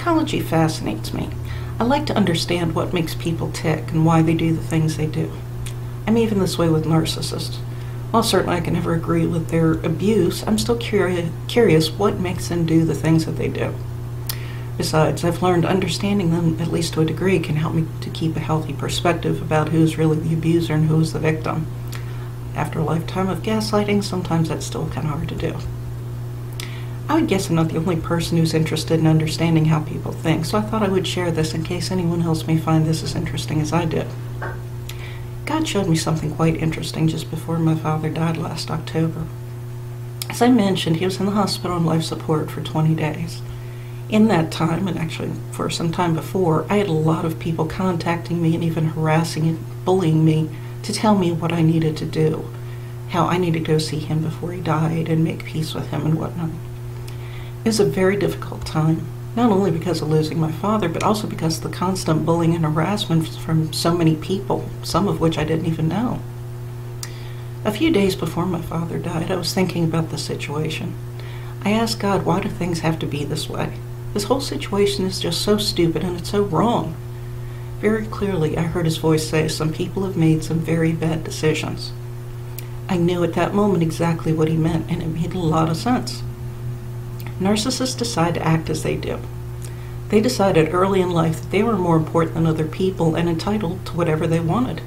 Psychology fascinates me. I like to understand what makes people tick and why they do the things they do. I'm even this way with narcissists. While certainly I can never agree with their abuse, I'm still curi- curious what makes them do the things that they do. Besides, I've learned understanding them, at least to a degree, can help me to keep a healthy perspective about who's really the abuser and who's the victim. After a lifetime of gaslighting, sometimes that's still kind of hard to do. I would guess I'm not the only person who's interested in understanding how people think, so I thought I would share this in case anyone else may find this as interesting as I did. God showed me something quite interesting just before my father died last October. As I mentioned, he was in the hospital on life support for 20 days in that time, and actually for some time before, I had a lot of people contacting me and even harassing and bullying me to tell me what I needed to do, how I needed to go see him before he died and make peace with him and whatnot. Was a very difficult time, not only because of losing my father, but also because of the constant bullying and harassment from so many people, some of which I didn't even know. A few days before my father died, I was thinking about the situation. I asked God, why do things have to be this way? This whole situation is just so stupid and it's so wrong. Very clearly, I heard his voice say, Some people have made some very bad decisions. I knew at that moment exactly what he meant, and it made a lot of sense. Narcissists decide to act as they do. They decided early in life that they were more important than other people and entitled to whatever they wanted.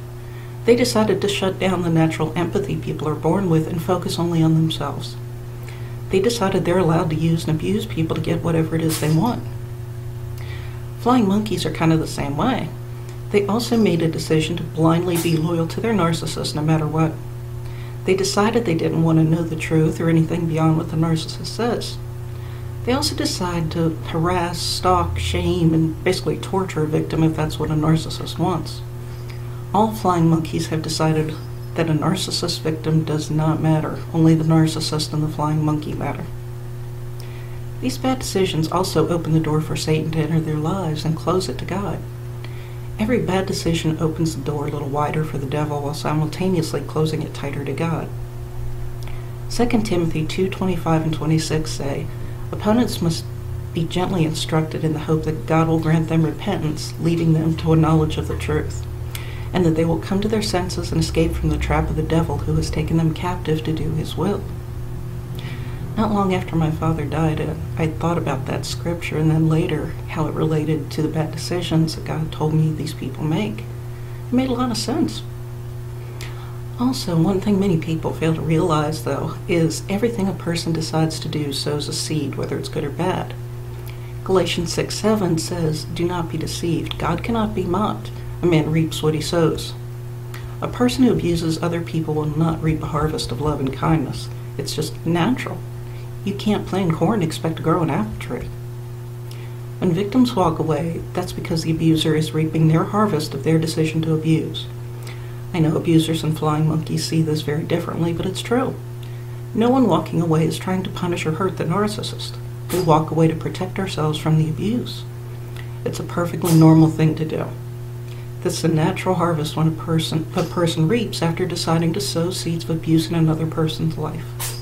They decided to shut down the natural empathy people are born with and focus only on themselves they decided they're allowed to use and abuse people to get whatever it is they want. Flying monkeys are kind of the same way. They also made a decision to blindly be loyal to their narcissist no matter what. They decided they didn't want to know the truth or anything beyond what the narcissist says. They also decide to harass, stalk, shame, and basically torture a victim if that's what a narcissist wants. All flying monkeys have decided that a narcissist victim does not matter. Only the narcissist and the flying monkey matter. These bad decisions also open the door for Satan to enter their lives and close it to God. Every bad decision opens the door a little wider for the devil while simultaneously closing it tighter to God. 2 Timothy 2:25 and 26 say, "Opponents must be gently instructed in the hope that God will grant them repentance, leading them to a knowledge of the truth." and that they will come to their senses and escape from the trap of the devil who has taken them captive to do his will. Not long after my father died, uh, I thought about that scripture and then later how it related to the bad decisions that God told me these people make. It made a lot of sense. Also, one thing many people fail to realize, though, is everything a person decides to do sows a seed, whether it's good or bad. Galatians 6 7 says, Do not be deceived. God cannot be mocked. A man reaps what he sows. A person who abuses other people will not reap a harvest of love and kindness. It's just natural. You can't plant corn and expect to grow an apple tree. When victims walk away, that's because the abuser is reaping their harvest of their decision to abuse. I know abusers and flying monkeys see this very differently, but it's true. No one walking away is trying to punish or hurt the narcissist. We walk away to protect ourselves from the abuse. It's a perfectly normal thing to do. That's the natural harvest when a person a person reaps after deciding to sow seeds of abuse in another person's life.